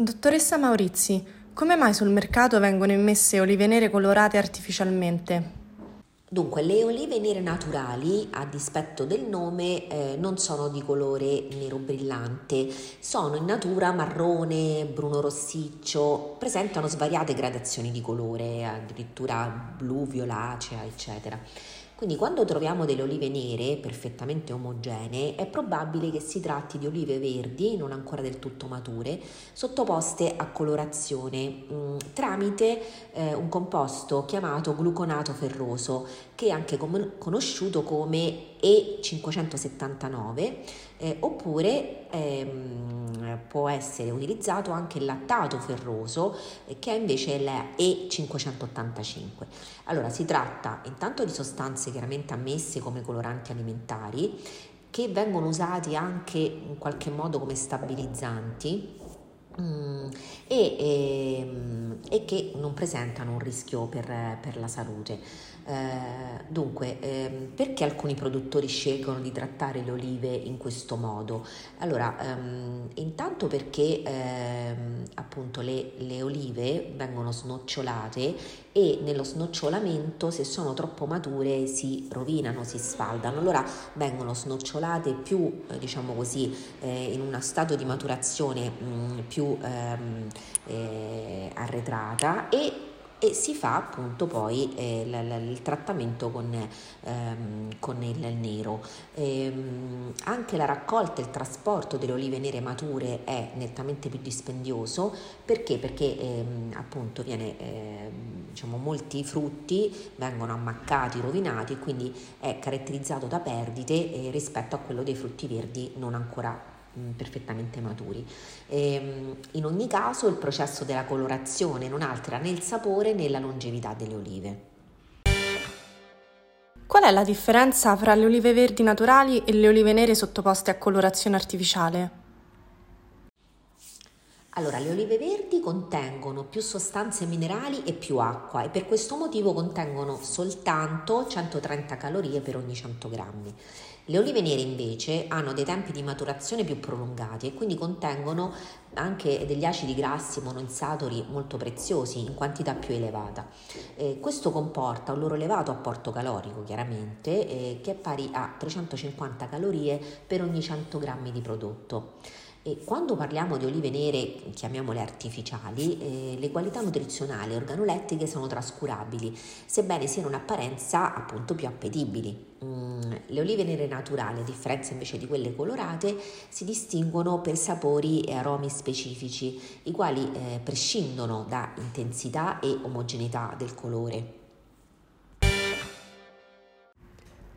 Dottoressa Maurizi, come mai sul mercato vengono immesse olive nere colorate artificialmente? Dunque, le olive nere naturali, a dispetto del nome, eh, non sono di colore nero brillante, sono in natura marrone, bruno rossiccio, presentano svariate gradazioni di colore, addirittura blu, violacea, eccetera. Quindi quando troviamo delle olive nere perfettamente omogenee è probabile che si tratti di olive verdi, non ancora del tutto mature, sottoposte a colorazione mh, mm, tramite eh, un composto chiamato gluconato ferroso, che è anche com- conosciuto come E579 eh, oppure ehm, può essere utilizzato anche il lattato ferroso eh, che è invece la E585. Allora si tratta intanto di sostanze chiaramente ammesse come coloranti alimentari che vengono usati anche in qualche modo come stabilizzanti mm, e, e, ehm, e, che non presentano un rischio per, per la salute. Eh, dunque, ehm, perché alcuni produttori scelgono di trattare le olive in questo modo? Allora, ehm, intanto perché appunto le, le, olive vengono snocciolate e nello snocciolamento se sono troppo mature si rovinano, si sfaldano, allora vengono snocciolate più, eh, diciamo così, eh, in uno stato di maturazione mm, ehm, eh, arretrata e e si fa appunto poi eh, l- l- il trattamento con, ehm, con il nero. Ehm, anche la raccolta e il trasporto delle olive nere mature è nettamente più dispendioso perché? Perché ehm, appunto viene, ehm, diciamo, molti frutti vengono ammaccati, rovinati e quindi è caratterizzato da perdite eh, rispetto a quello dei frutti verdi non ancora perfettamente maturi. E, ehm, in ogni caso il processo della colorazione non altera né il sapore né la longevità delle olive. Qual è la differenza fra le olive verdi naturali e le olive nere sottoposte a colorazione artificiale? Allora, le olive verdi contengono più sostanze minerali e più acqua e per questo motivo contengono soltanto 130 calorie per ogni 100 grammi. Le olive nere invece hanno dei tempi di maturazione più prolungati e quindi contengono anche degli acidi grassi monoinsatori molto preziosi in quantità più elevata. Eh, questo comporta un loro elevato apporto calorico, chiaramente, eh, che è pari a 350 calorie per ogni 100 grammi di prodotto. E quando parliamo di olive nere, chiamiamole artificiali, eh, le qualità nutrizionali e organolettiche sono trascurabili, sebbene siano in apparenza appunto più appetibili. Mm, le olive nere naturali, a differenza invece di quelle colorate, si distinguono per sapori e aromi specifici, i quali eh, prescindono da intensità e omogeneità del colore.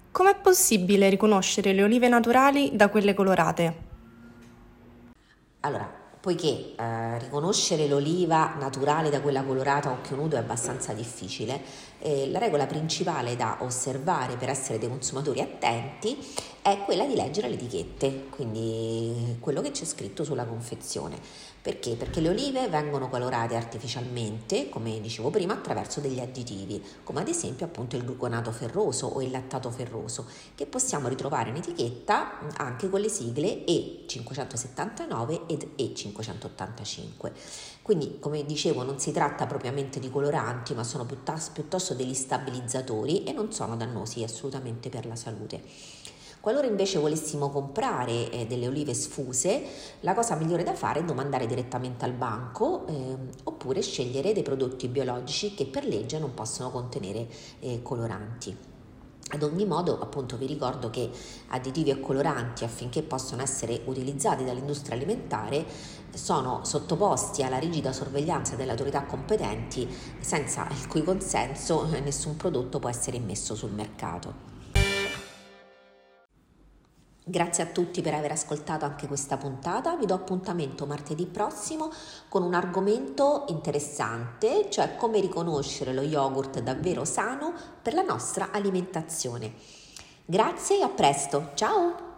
Com'è possibile riconoscere le olive naturali da quelle colorate? Allora, poiché eh, riconoscere l'oliva naturale da quella colorata a occhio nudo è abbastanza difficile, eh, la regola principale da osservare per essere dei consumatori attenti è quella di leggere le etichette, quindi quello che c'è scritto sulla confezione. Perché? Perché le olive vengono colorate artificialmente, come dicevo prima, attraverso degli additivi, come ad esempio appunto il gluconato ferroso o il lattato ferroso, che possiamo ritrovare in etichetta anche con le sigle E579 ed E585. Quindi, come dicevo, non si tratta propriamente di coloranti, ma sono piuttosto degli stabilizzatori e non sono dannosi assolutamente per la salute. Qualora invece volessimo comprare eh, delle olive sfuse, la cosa migliore da fare è domandare direttamente al banco eh, oppure scegliere dei prodotti biologici che per legge non possono contenere eh, coloranti. Ad ogni modo, appunto, vi ricordo che additivi e coloranti affinché possano essere utilizzati dall'industria alimentare sono sottoposti alla rigida sorveglianza delle autorità competenti senza il cui consenso eh, nessun prodotto può essere immesso sul mercato. Grazie a tutti per aver ascoltato anche questa puntata, vi do appuntamento martedì prossimo con un argomento interessante, cioè come riconoscere lo yogurt davvero sano per la nostra alimentazione. Grazie e a presto, ciao!